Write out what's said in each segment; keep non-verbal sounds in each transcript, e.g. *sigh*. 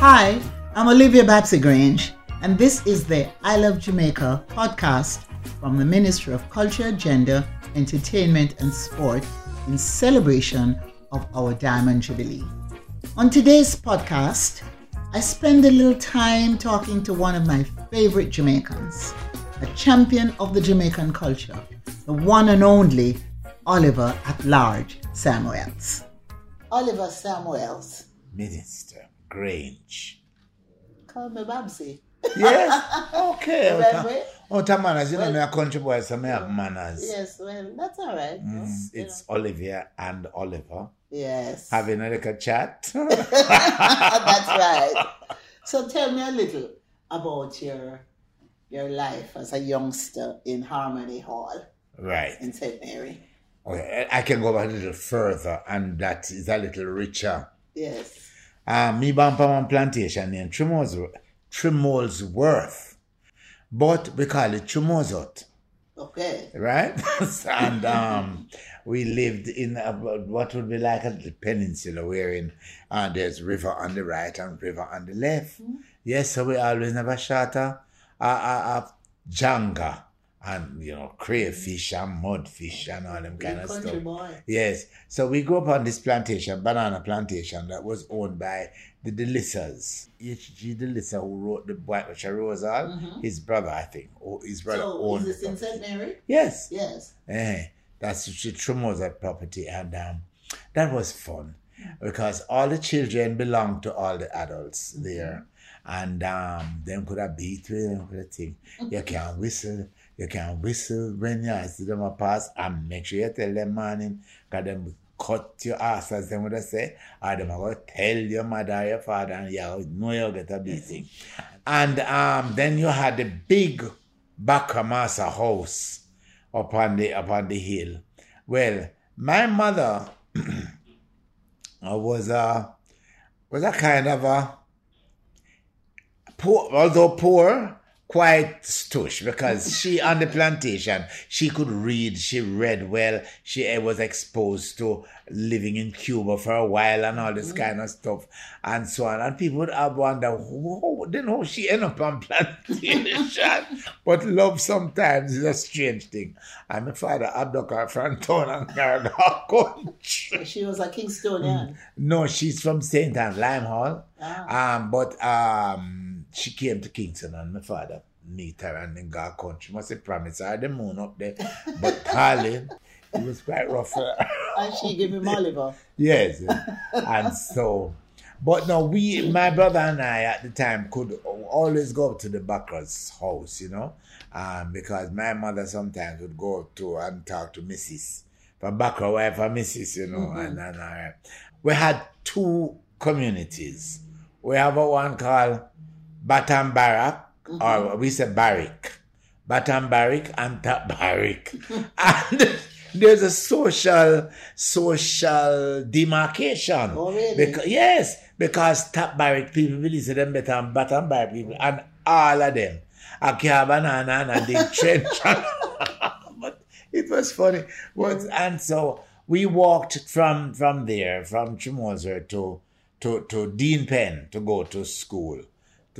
Hi, I'm Olivia Babsy Grange, and this is the I Love Jamaica podcast from the Ministry of Culture, Gender, Entertainment, and Sport in celebration of our Diamond Jubilee. On today's podcast, I spend a little time talking to one of my favorite Jamaicans, a champion of the Jamaican culture, the one and only Oliver at Large Samuels. Oliver Samuels. Minister Grange. Call me Babsy. Yes? *laughs* Okay. Remember? Oh, ta manners. You know, Well- country boy, so have manners. Yes, well, that's all right. Mm, You it's Olivia and Oliver yes. having a little chat. *laughs* that's right. So tell me a little about your your life as a youngster in Harmony Hall right. in St. Mary. Okay. I can go a little further, and that is a little richer. Yes. Me born on one plantation named Tremolesworth. Tremolesworth. But we call it Tremozot. Okay. right? *laughs* and um, we lived in a, what would be like a little peninsula wherein uh, there's river on the right and river on the left. Yes, so we always never shot a, a, a, a janga and, you know, crayfish and mudfish and all them kind Big of stuff. boy. Yes. So we grew up on this plantation, banana plantation, that was owned by the de Lissers. H.G. de Lisser, who wrote the White Witch Rose, his brother, I think. Or his brother So owned is this in. St. Mary? Yes. Yes. Eh, that's the Tremosa property, and um, that was fun because all the children belonged to all the adults there, and um, them could have beat with them could have thing. You *laughs* can whistle, you can whistle when you see them a pass, and make sure you tell them morning, cause them cut your ass as them would say, or are going tell your mother your father, and you know you'll get a beating. And um, then you had the big Bakamasa house upon the upon the hill. Well, my mother *clears throat* was a was a kind of a poor, although poor, quite stush because she on the plantation she could read, she read well, she eh, was exposed to living in Cuba for a while and all this kind of stuff and so on. And people would have wonder, who, didn't know she end up on *laughs* plantation. but love sometimes is a strange thing. And my father abducted her from town and carried her country. She was a Kingstonian. No, she's from St. Anne, Lime Hall. Ah. Um, but um, she came to Kingston and my father meet her and then got country. Must have promised her the moon up there. But *laughs* darling, it was quite rough. And she gave him *laughs* Oliver. Yes. *laughs* and so, but no, we, my brother and I at the time could always go up to the Backra's house, you know, um, because my mother sometimes would go to and talk to Mrs. For Backra wife for Mrs., you know, and, and uh, we had two communities. We have a one called Batam Barrack, or mm-hmm. we say Barrick. Batam Barrick and Top Barrick. *laughs* and there's a social social demarcation. Oh, really? Because, yes, because Top Barrick people believe that them better than Batam Barrick people, and all of them. A car banana and big trench. *laughs* but it was funny. But, and so we walked from from there, from Chimoser to to to Dean Penn to go to school.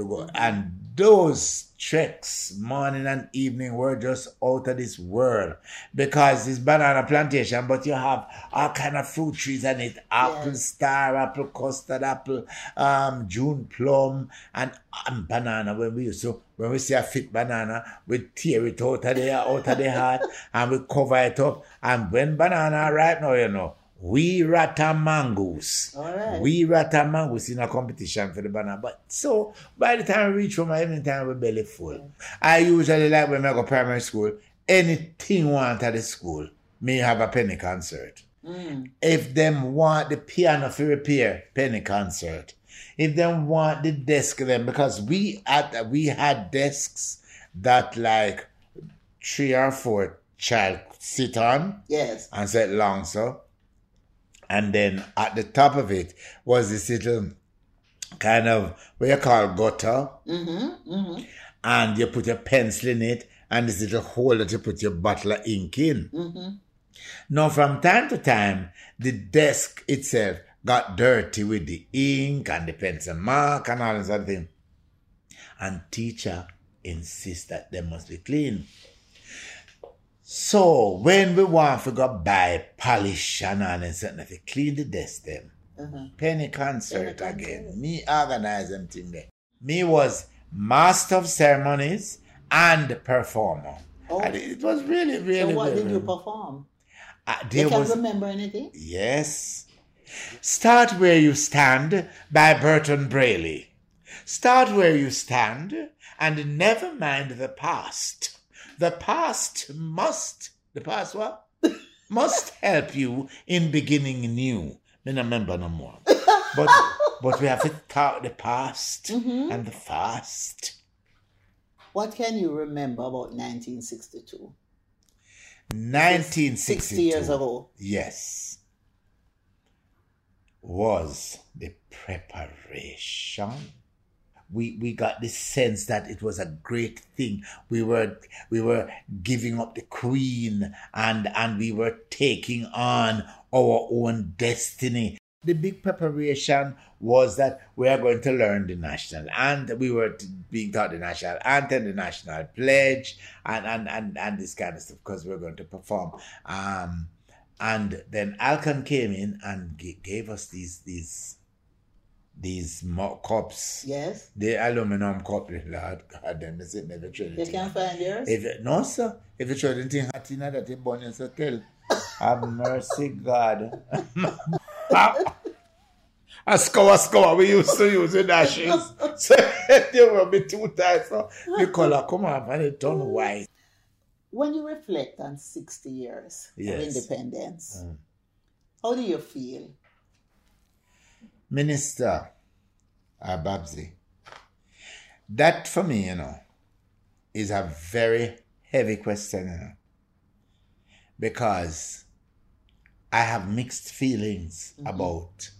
To go and those treks, morning and evening, were just out of this world because it's banana plantation, but you have all kind of fruit trees and it: apple, star apple, custard apple, um, June plum, and, and banana. When we used to, when we see a fit banana, we tear it out of the out of the heart *laughs* and we cover it up. And when banana ripe now, you know, we rata mangoes. All right. We rata mangoes in a competition for the banana. But so by the time we reach home, every time we belly full. I usually like when I go primary school, anything want at the school, me have a penny concert. Hmm. If them want the piano for repair, penny concert. If them want the desk them because we had we had desks that like three or four child sit on Yes. and sit long so. And then at the top of it was this little kind of what you call gutter. Mm-hmm. Mm-hmm. And you put your pencil in it and this little hole that you put your bottle of ink in. Mm-hmm. Now, from time to time, the desk itself got dirty with the ink and the pencil mark and all this other thing. And teacher insists that they must be clean. So when we want to go buy polish and all and something, if you clean the desk them. Uh-huh. Penny concert Penny again. concert. Me organize them thing there. Me was master of ceremonies and performer. Oh. And it was really, really, So what really, did you perform? Uh, You can't was remember anything? Yes. Start Where You Stand by Burton Braley. Start where you stand and never mind the past. The past must, the past what? *laughs* must help you in beginning new. Me no remember no more. *laughs* But, but we have to talk the past Mhm. and the fast. What can you remember about 1962? 1962. 60 years ago. Yes. Was the preparation. We we got this sense that it was a great thing. We were we were giving up the queen and and we were taking on our own destiny. The big preparation was that we are going to learn the national and We were being taught the national anthem, the national pledge, and and and, and this kind of stuff because we are going to perform. Um, and then Alcan came in and gave us these these these mo- cups, Yes? the aluminum cup. Lord *laughs* God, them they say never trade You can't find yours? If no sir, if you try anything hot in that you burn yourself tell. *laughs* Have mercy, God. a scour, scour we used to use in ashes. *laughs* So they will be too tight. So the color come off and it turn white. When you reflect on 60 years Yes. of independence, Mm. how do you feel? Minister uh, Babsy, that for me, you know, is a very heavy question, you know, because I have mixed feelings about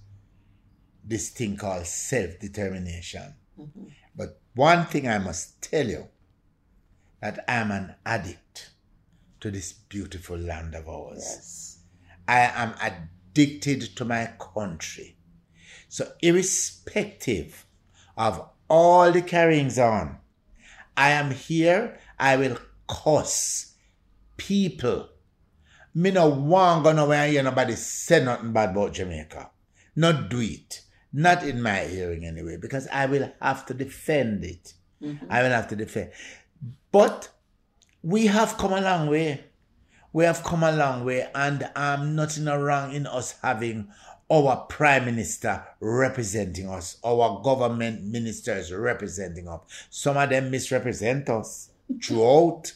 this thing called self determination. Mhm. But one thing I must tell you that I'm an addict to this beautiful land of ours. Yes. I am addicted to my country. So, irrespective of all the carryings on, I am here. I will cuss people. Me no want go nowhere and hear nobody say nothing bad about Jamaica. Not do it. Not in my hearing anyway, because I will have to defend it. I will have to defend. But we have come a long way. We have come a long way, and I'm um, nothing wrong in us having our prime minister representing us, our government ministers representing us. Some of them misrepresent us throughout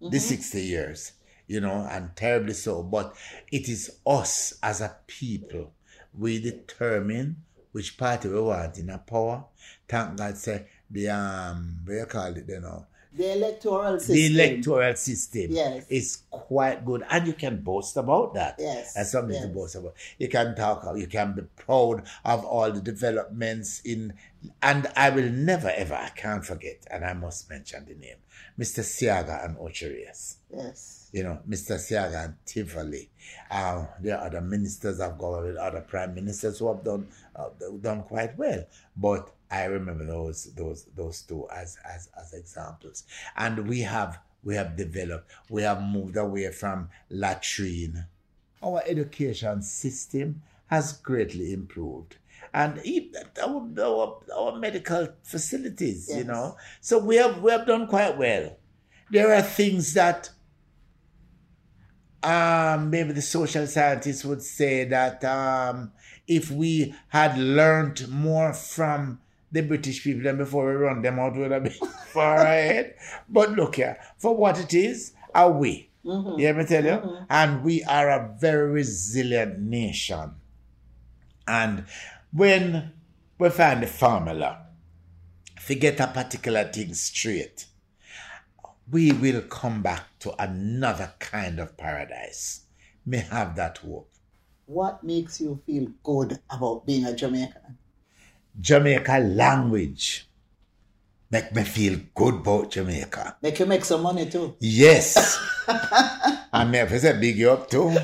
the 60 years, you know, and terribly so. But it is us as a people. We determine which party we want in a power. Thank God, say the um, what you call it, you know, The electoral system. the electoral system Yes. is quite good, and you can boast about that. Yes, That's something to boast about. You can talk, you can be proud of all the developments in, and I will never ever, I can't forget, and I must mention the name, Mr. Seaga and Ocherius Yes. you know, Mr. Seaga and Tivoli. Uh, there are other ministers of government, other prime ministers who have done uh, done quite well. But I remember those those those two as as as examples. And we have we have developed, we have moved away from latrine. Our education system has greatly improved. And our, our, our medical facilities, you know. So we have we have done quite well. There are things that um, maybe the social scientists would say that um, if we had learned more from the British people than before we run them out, would have been far ahead. But look here, for what it is, are we? Mhm. You hear me tell you? And we are a very resilient nation. And when we find the formula, if we get a particular thing straight, we will come back to another kind of paradise. May have that hope. What makes you feel good about being a Jamaican? Jamaica language make me feel good about Jamaica. Make you make some money too. Yes. *laughs* and me have to say big you up too. *laughs*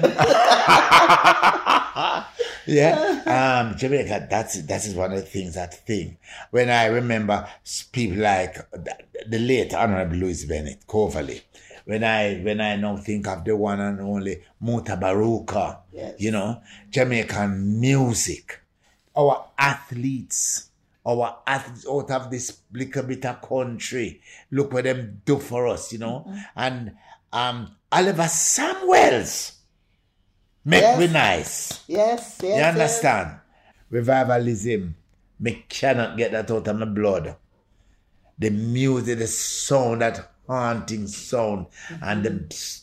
yeah. Um, Jamaica, that's that is one of the things that thing. When I remember people like the late Honorable Louise Bennett, Coverley. When I when I now think of the one and only Mutabaruka, Yes. you know, Jamaican music, our athletes, our athletes out of this little bit of country. Look what them do for us, you know. And um Oliver Samuels make Yes. we nice. Yes, yes. You yes. understand? Revivalism. Me cannot get that out of my blood. The music, the sound, that haunting sound, and the,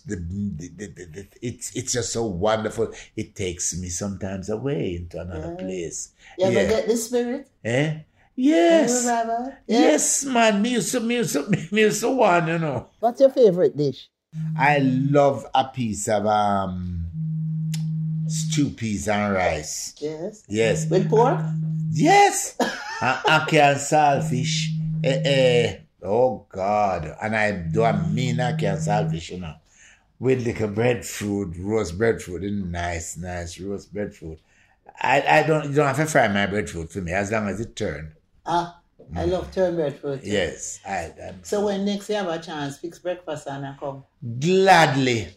the, the, the, it's it's just so wonderful. It takes me sometimes away into another Yeah. place. You ever Yeah. get the spirit? Eh? Yes. Revival? Yes, man. Me used to, me used to, *laughs* me used to want, you know. What's your favorite dish? I love a piece of um stew peas and rice. Yes. Yes. With pork? Yes. and ackee and saltfish. Eh, eh. Oh God. And I do a mean and saltfish, you know. With like a breadfruit, roast breadfruit, nice, nice roast breadfruit. I, I don't you don't have to fry my breadfruit for me as long as it turn. Ah, I love turn breadfruit. Yes. I, i So when next you have a chance, fix breakfast and I come. gladly.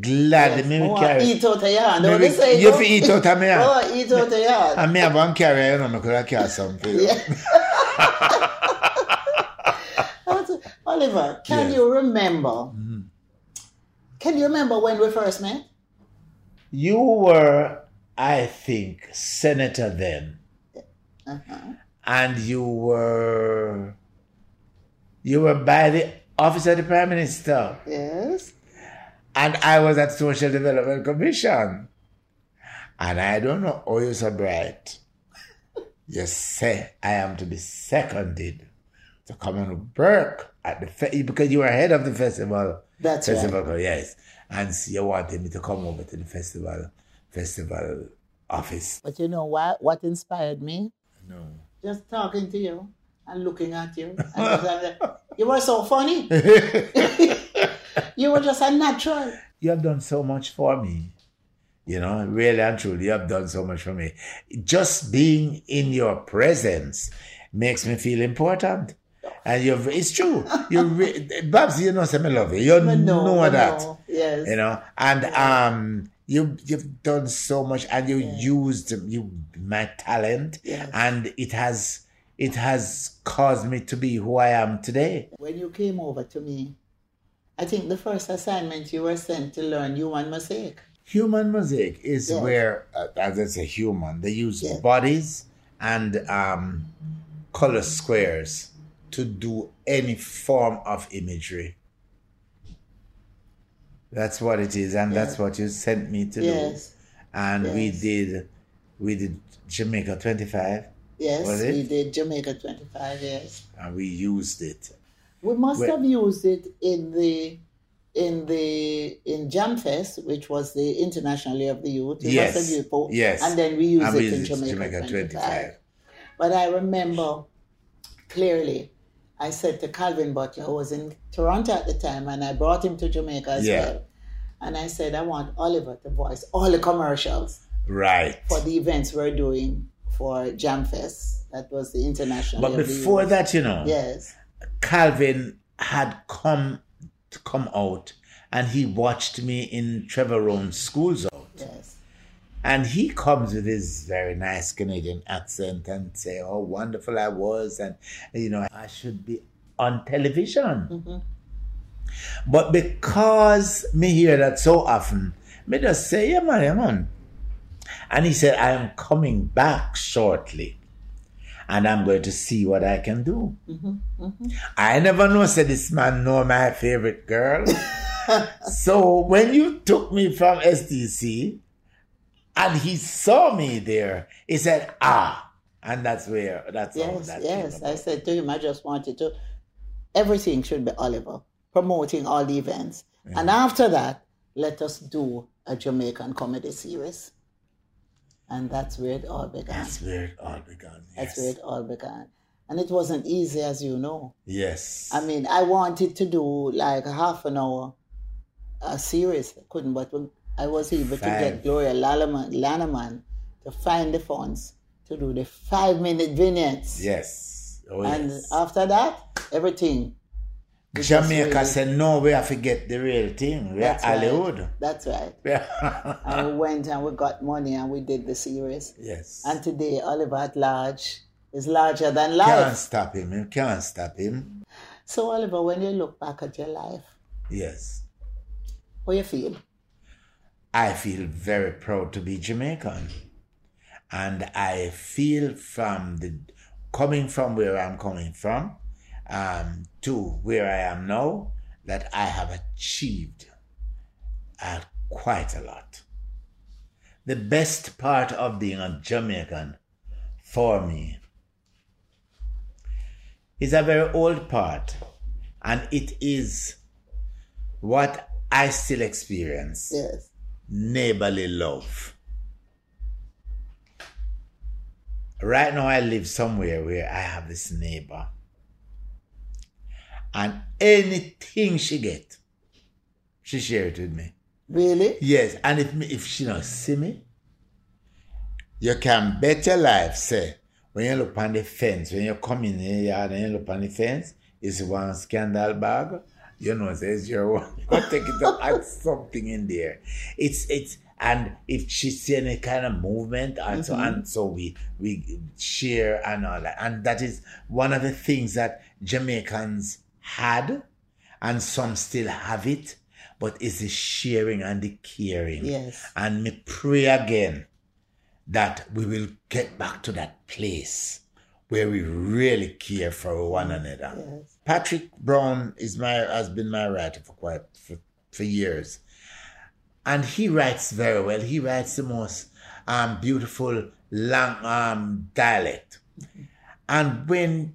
Gladly. Me oh, carry. eat out of your hand. Me Don't they say you fi eat out of me hand. *laughs* Oh, eat out of your hand. And me have one carrier, you know, me could have carry something. Yeah. *laughs* Oliver, can Yes. you remember? Mm-hmm. Can you remember when we first met? You were, I think, senator then, Uh-huh. and you were, you were by the office of the prime minister, Yes. and I was at Social Development Commission, and I don't know how you're so bright. *laughs* You say I am to be seconded to come and work at the fe- because you were head of the festival. That's festival, right. yes, and so you wanted me to come over to the festival, festival office. But you know what? What inspired me? No. Just talking to you and looking at you. And I was like, *laughs* you were so funny. *laughs* you were just a natural. you have done so much for me. You know, really and truly, you have done so much for me. Just being in your presence makes me feel important. And you've, it's true. You, Babs, you know, love you. But no, know that. no. Yes. You know, and um, you you've done so much, and you used you my talent, Yes. and it has it has caused me to be who I am today. When you came over to me, I think the first assignment you were sent to learn human mosaic. Human mosaic is Yes. where, uh, as it's a human, they use Yes. bodies and um, color squares to do any form of imagery. That's what it is, and that's what you sent me to Yes. do. And we did, we did Jamaica twenty five, Yes, we did Jamaica 25 years. and we used it. We must have used it in the in the in Jamfest, which was the International Year of the Youth. We Yes, must have used yes. And then we used And we it in used Jamaica, 25. 25. But I remember clearly, I said to Calvin Butler, who was in Toronto at the time, and I brought him to Jamaica as Yeah. well. And I said, I want Oliver to voice all the commercials Right. for the events we're doing for Jamfest. That was the International But Year of the before that, you know, Yes. Calvin had come to come out and he watched me in Trevor Rhone's schools out. Yes. And he comes with his very nice Canadian accent and say how wonderful I was and you know I should be on television. Mm-hmm. But because me hear that so often, me just say, yeah man, yeah man. And he said, I am coming back shortly. And I'm going to see what I can do. Mm-hmm, mm-hmm. I never know said this man know my favorite girl. *laughs* so when you took me from SDC and he saw me there, he said, ah. And that's where that's Yes, that yes. I said to him, I just wanted to. Everything should be Oliver promoting all the events, and after that, let us do a Jamaican comedy series. And that's where it all began. That's where it all began. That's where it all began, and it wasn't easy, as you know. yes. I mean, I wanted to do like a half an hour a series, I couldn't, but I was able to get Gloria Lalaman, Lannaman to find the funds to do the five minute vignettes. Yes. Oh, and yes. after that, everything. Jamaica really- said, no, we have to get the real thing. We are That's right. Hollywood. That's right. *laughs* Yeah. And we went and we got money and we did the series. yes. And today, Oliver at Large is larger than life. can't stop him. You can't stop him. So, Oliver, when you look back at your life, Yes. how you feel? I feel very proud to be Jamaican. And I feel from the coming from where I'm coming from um, to where I am now that I have achieved uh, quite a lot. The best part of being a Jamaican for me is a very old part, and it is what I still experience Yes. Neighborly love. Right now, I live somewhere where I have this neighbor, and anything she get, she share it with me. Really? Yes, and if me, if she not see me, you can bet your life. Say when you look on the fence, when you come in the yard and you look on the fence, it's one scandal bag. You know, says your one. You *laughs* take it up add something in there. It's it's and if she see any kind of movement and so and mm-hmm. so we we share and all that, and that is one of the things that Jamaicans had, and some still have it, but is the sharing and the caring. Yes. And me pray again that we will get back to that place where we really care for one mm. another. Yes. Patrick Brown is my has been my writer for quite for, for years, and he writes very well. He writes the most um, beautiful long um, dialect, and when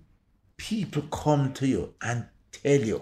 people come to you and tell you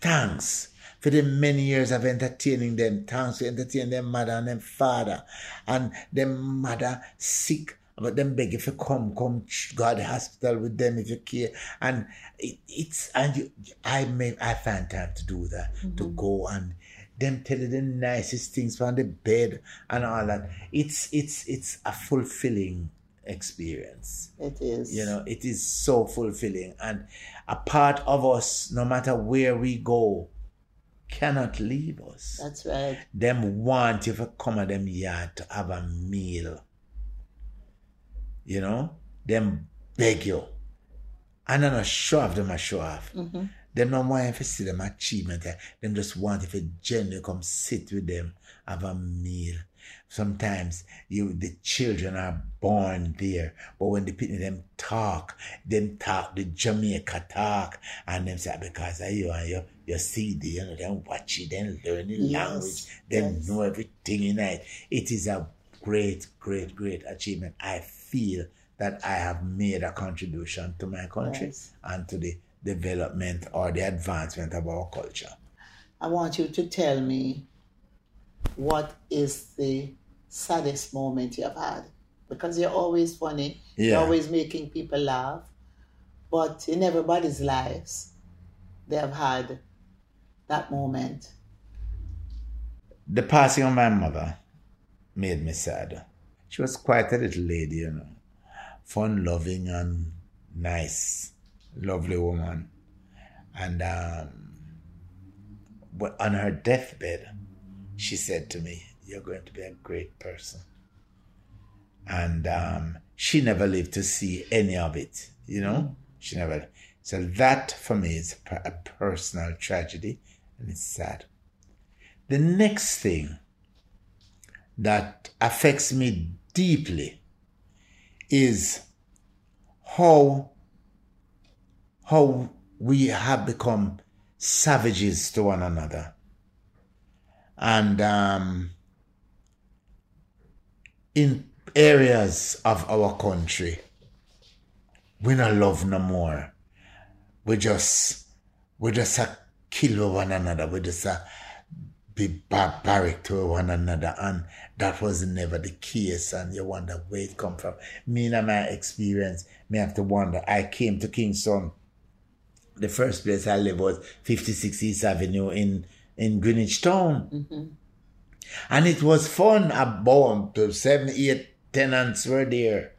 thanks for the many years of entertaining them. Thanks for entertaining their mother and their father. And their mother sick. But them beg if you come, come go to hospital with them if you care. And it, it's and you I may I find time to do that. To mm-hmm. go and them tell you the nicest things from the bed and all that. It's it's it's a fulfilling experience. It is. You know, it is so fulfilling. And a part of us, no matter where we go, cannot leave us. That's right. Them want you to come at them yard to have a meal. You know? Them beg you. And I'm not show off them a show off. Them don't want you to see them achievement. eh. Them just want if you genuinely come sit with them, have a meal. Sometimes you the children are born there, but when the people them talk, them talk the Jamaica talk, and them say because of you and your your CD, you know, them watch it, then learn the Yes, language, them yes. know everything in it. It is a great, great, great achievement. I feel that I have made a contribution to my country Yes. and to the development or the advancement of our culture. I want you to tell me what is the saddest moment you have had. Because you're always funny, you're always making people laugh. But in everybody's lives, they have had that moment. The passing of my mother made me sad. She was quite a little lady, you know, fun loving and nice, lovely woman. And um, on her deathbed, she said to me, You're going to be a great person. And um, she never lived to see any of it, you know? She never. So that for me is a personal tragedy and it's sad. The next thing that affects me deeply is how how we have become savages to one another. And um, in areas of our country we not love no more. We just we just a kill one another. We just a be barbaric to one another and that was never the case. And you wonder where it come from. Me and my experience me have to wonder. I came to kingston. The first place i lived was 56 east avenue in in greenwich town. Mm-hmm. And it was fun. About to seven eight tenants were there.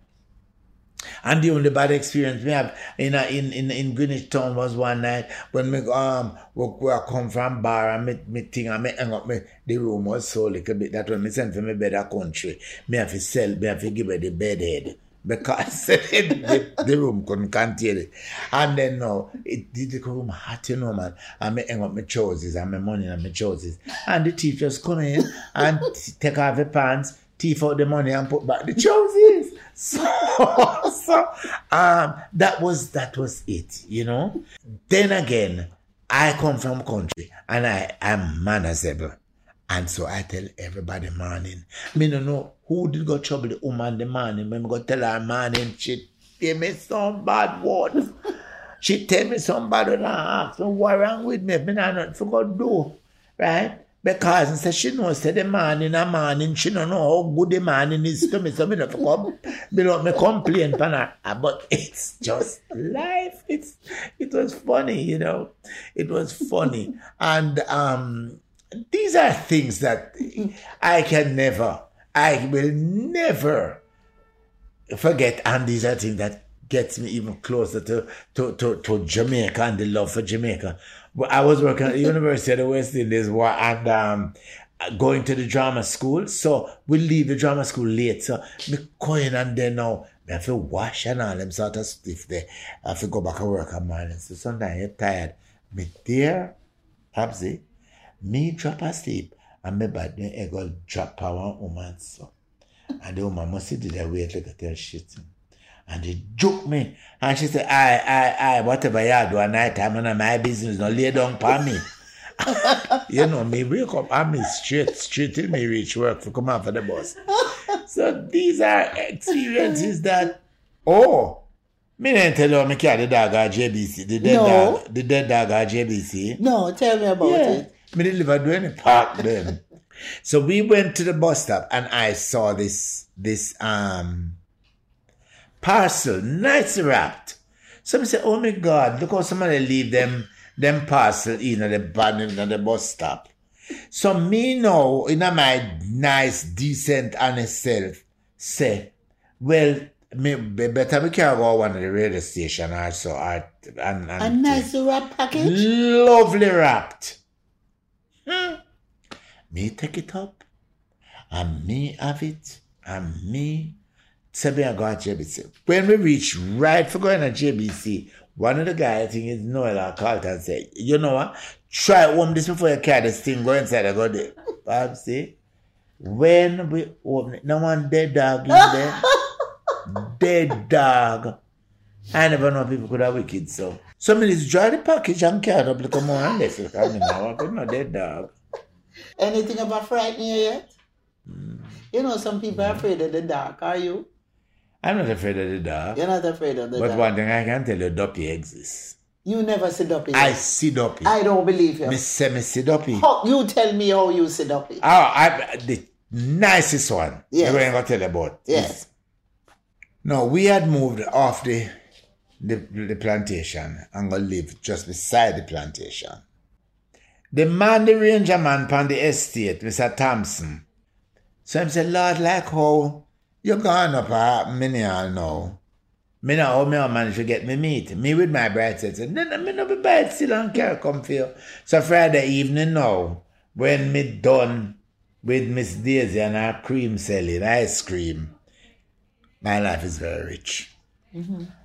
And the only bad experience we have in a, in, in in Greenwich Town was one night when me um we, we come from bar and me, me thing and me hang up me the room was so little bit that when me send for me better country, me have to sell, me have to give her the bed head because *laughs* the, the room couldn't contain it. And then now it did the room hot, you know, man. And me hang up my trousers and my money and my trousers. And the teachers come in and take off the pants, thief out the money and put back the trousers. *laughs* So, so um that was that was it, you know. Then again, I come from country and I am manageable. And so I tell everybody morning. Me no know who did go trouble the woman the morning. When me go tell her morning, she tell me some bad words. she tell me some bad words and ask me what wrong with me. Me not nothing for God do. Right? Because and say she knows say the morning a morning, she don't know how good the morning is to me. So me not for come me complain pan her. Ah, it's just life. It's it was funny, you know. It was funny. And um these are things that I can never, I will never forget. And these are things that gets me even closer to, to, to, to Jamaica and the love for Jamaica. I was working at the University of the West Indies and um, going to the drama school. So we leave the drama school late. So me going and then now me have to wash and all them sort of stuff there. I have to go back and work on morning. So sometimes you're tired. Me there, Babsy, me drop asleep and me bad me I drop power woman so. And the woman must sit there wait like a tell shit. And they joke me. And she said, I, I, I, whatever you do at night time, none of my business, no lay down for me. *laughs* you know, me wake up, I'm straight, straight till me reach work for come out for the bus. so these are experiences that, oh, me didn't tell you me carry the dog at JBC, the dead No. dog, the dead dog at JBC. No, tell me about Yeah. it. Me didn't live at any park then. So we went to the bus stop and I saw this this um parcel, nice wrapped. Some say, Oh my god, look how somebody leave them them parcel in the band in the bus stop. So me know, in my nice, decent, honest self, say, well, me better we can go one of the radio station also art and, and A nice wrap package. lovely wrapped. Hmm. Me take it up, and me have it, and me say me I go at JBC. When we reach right for going to JBC, one of the guys, I think is Noel or Carlton, said, you know what? Try home this before you carry this thing, go inside and go there. *laughs* Babsy? When we open it, no one dead dog in there. *laughs* dead dog. I never know people could have wicked so. Some minutes dry the package and carry it up like a more and left it. I mean, I want to know dead dog. Anything about frightening you yet? Mm. You know, some people are afraid of the dark. Are you? I'm not afraid of the dog. You're not afraid of the dog. But one thing I can tell you, Duppy exists. You never see up in I see Duppy. I don't believe you. Me say me see Duppy. How, you tell me how you see up in. Oh, I, the nicest one. Yes. I'm going to tell you about. Yes. is- No, we had moved off the, the, the plantation and go live just beside the plantation. The man, the ranger man on the estate, Mr. Thompson. So I said, Lord, like how you gone up a minial now. Me know how me manage to get me meat. Me with my bride said, no, no, me no be bad still and care come for you. So Friday evening now, when me done with Miss Daisy and her cream selling, ice cream, my life is very rich.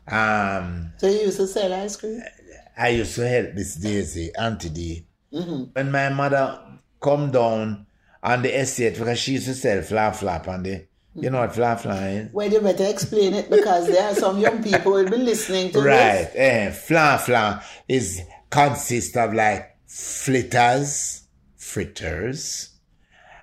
Um, So you used to sell ice cream? I used to help Miss Daisy, Auntie D. When my mother come down on the estate because she used to sell flap flap on the, you know what flap flap? Well, you better explain it because there are some young *laughs* people who will be listening to Right. this. Eh, flan flan is consists of like fritters, fritters,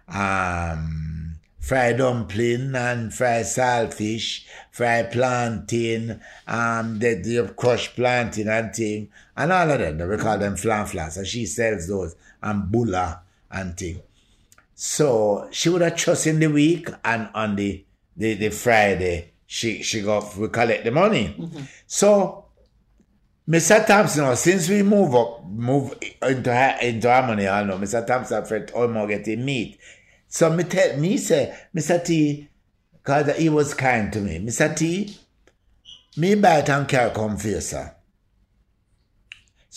um, fried dumpling and fried saltfish, fried plantain, um, the, the crushed plantain and thing, and all of them. We call them flan flan. So she sells those and bulla and thing. So she would have in the week and on the the, the Friday she she go we collect the money. Mm-hmm. So Mr. Thompson, since we move up, move into into harmony, I know Mr. Thompson friend almost getting meat. So me tell me say, Mr. T, Because he was kind to me. Mr. T, me buy it and carry come for you, sir.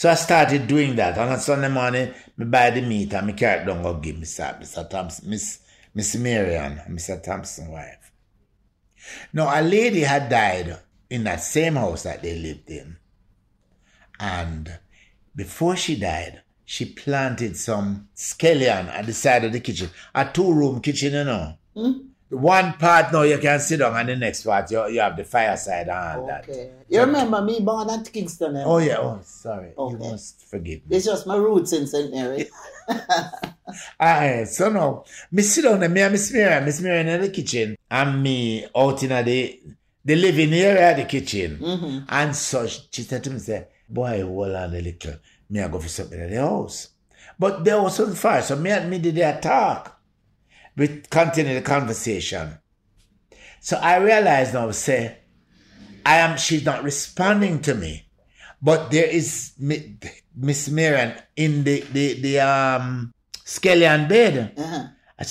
So I started doing that. On a Sunday morning, me buy the meat and me carry it down go give Mr. Mr. Thompson, Miss Miss Marion, Mr. Thompson wife. Now a lady had died in that same house that they lived in. And before she died, she planted some scallion at the side of the kitchen. A two room kitchen, you know. Mm? One part now you can sit down, and the next part you, you have the fireside and that. Okay. You remember me born at Kingston? eh? Oh, yeah. Oh, sorry. You must forgive me. It's just my roots in St. Mary. *laughs* Alright, so now, me sit down and me and Miss Miriam, Miss Miriam in the kitchen, and me out in the, the living area of the kitchen. Mm-hmm. And so she said to me, say, boy, hold on a little. Me I go for something at the house. But there wasn't fire, so me and me did their talk. We continue the conversation. So I realize now, say, I am, she's not responding to me. But there is Miss Miriam in the, the, the, um, scallion bed. Uh-huh.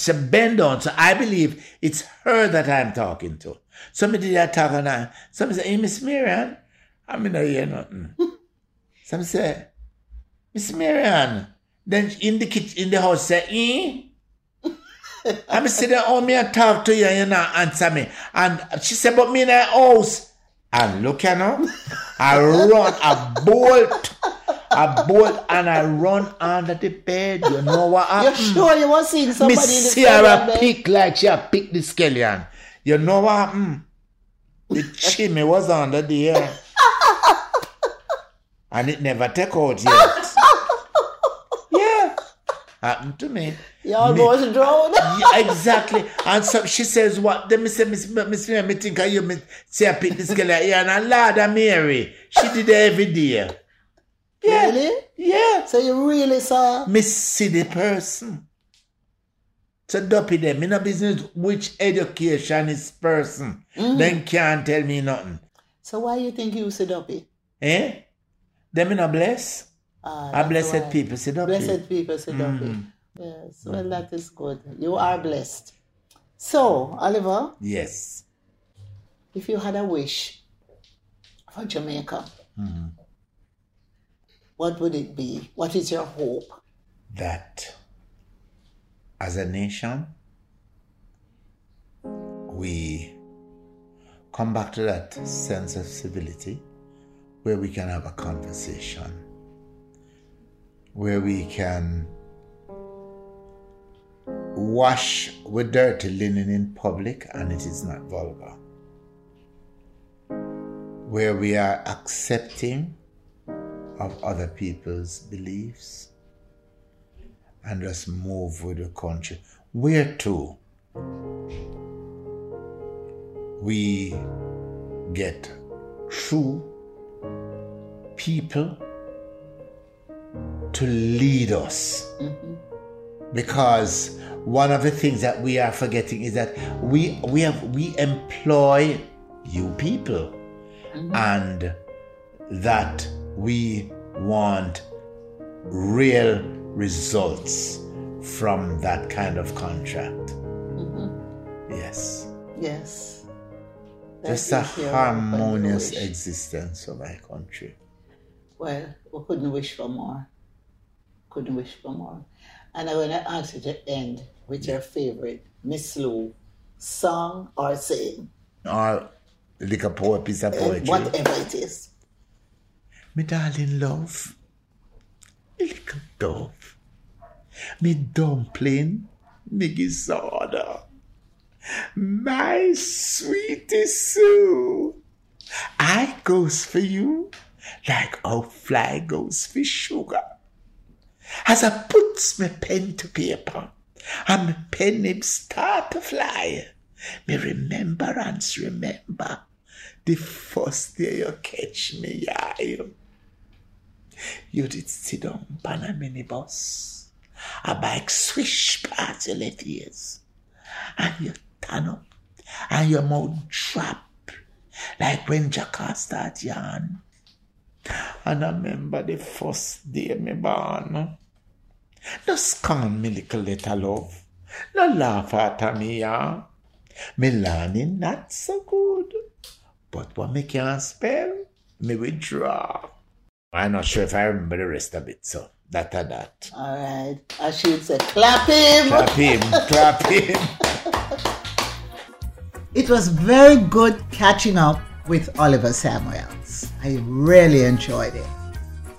A bend down. So I believe it's her that I'm talking to. Somebody that talking now. Somebody say, hey, Miss Marian. I mean, I hear nothing. *laughs* Some say, Miss Marian. Then in the kitchen, in the house say, eh? I'm sitting there, oh, me and talk to you, and you not answer me. And she said, but me in the house. And look, you know, I run, I bolt, I bolt, and I run under the bed. You know what happened? You're sure you was seeing somebody Miss in the Sierra pick like she a pick the scallion. You know what happened? The chimney was under the air. *laughs* and it never take out yet. *laughs* Happened to me. You almost drowned. *laughs* Yeah, exactly. And so she says, what? Then me say, Miss, Miss Mary, me think of you, me say I pick the scallion here. And I of Mary, she did it every day. Yeah. Really? Yeah. So you really saw? Me see the person. So duppy them. Me no business which education is person. Then can't tell me nothing. So why you think you sit up? Eh? Them me no bless. Ah, A that's blessed why. people sit up. Blessed people sit up. Mm-hmm. Yes, well, that is good. You are blessed. So, Oliver, Yes. if you had a wish for Jamaica, Mm-hmm. what would it be? What is your hope? That as a nation we come back to that sense of civility where we can have a conversation, where we can wash with dirty linen in public and it is not vulgar, where we are accepting of other people's beliefs and just move with the country. Where to? We get true people to lead us. Mm-hmm. Because one of the things that we are forgetting is that we we have we employ you people mm-hmm. and that we want real results from that kind of contract. Mm-hmm. Yes. Yes. That Just a harmonious existence of my country. Well, we couldn't wish for more. Couldn't wish for more. And I'm going to ask you to end with your favorite Miss Lou song or saying, Or like a poet piece of eh, poetry. whatever it is. Me darling love, little dove, me dumpling, me gizzada, my sweetest Sue. I goes for you like a fly goes for sugar. As I puts me pen to paper, and me pen him start to fly, me remembrance remember the first day you catch me, yeah. You did sit on a minibus. A bike swish past your left ears. And you turn up. And your mouth drop. Like when Jacka start yarn. And I remember the first day me born. No scorn me little little love. No laugh at me, yeah. Milani not so good. But what me can't spell, me withdraw. I'm not sure if I remember the rest of it, so that or that. All right. I should say, clap him. Clap him, clap him. It was very good catching up with Oliver Samuels. I really enjoyed it.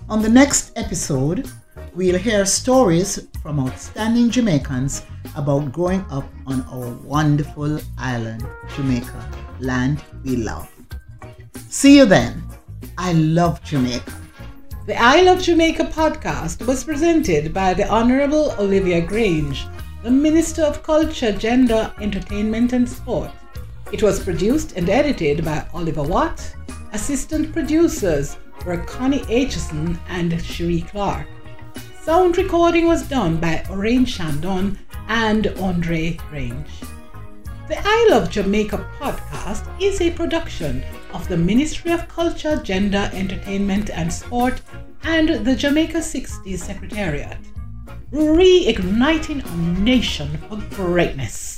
On the next episode, we'll hear stories from outstanding Jamaicans about growing up on our wonderful island, Jamaica, land we love. See you then. I love Jamaica. The I Love Jamaica podcast was presented by the Honorable Olivia Grange, the Minister of Culture, Gender, Entertainment and Sport. It was produced and edited by Oliver Watt. Assistant producers were Connie Aitchison and Cherie Clark. Sound recording was done by Orange Shandon and Andre Range. The I Love Jamaica podcast is a production of the Ministry of Culture, Gender, Entertainment and Sport and the Jamaica 60s Secretariat, reigniting a nation for greatness.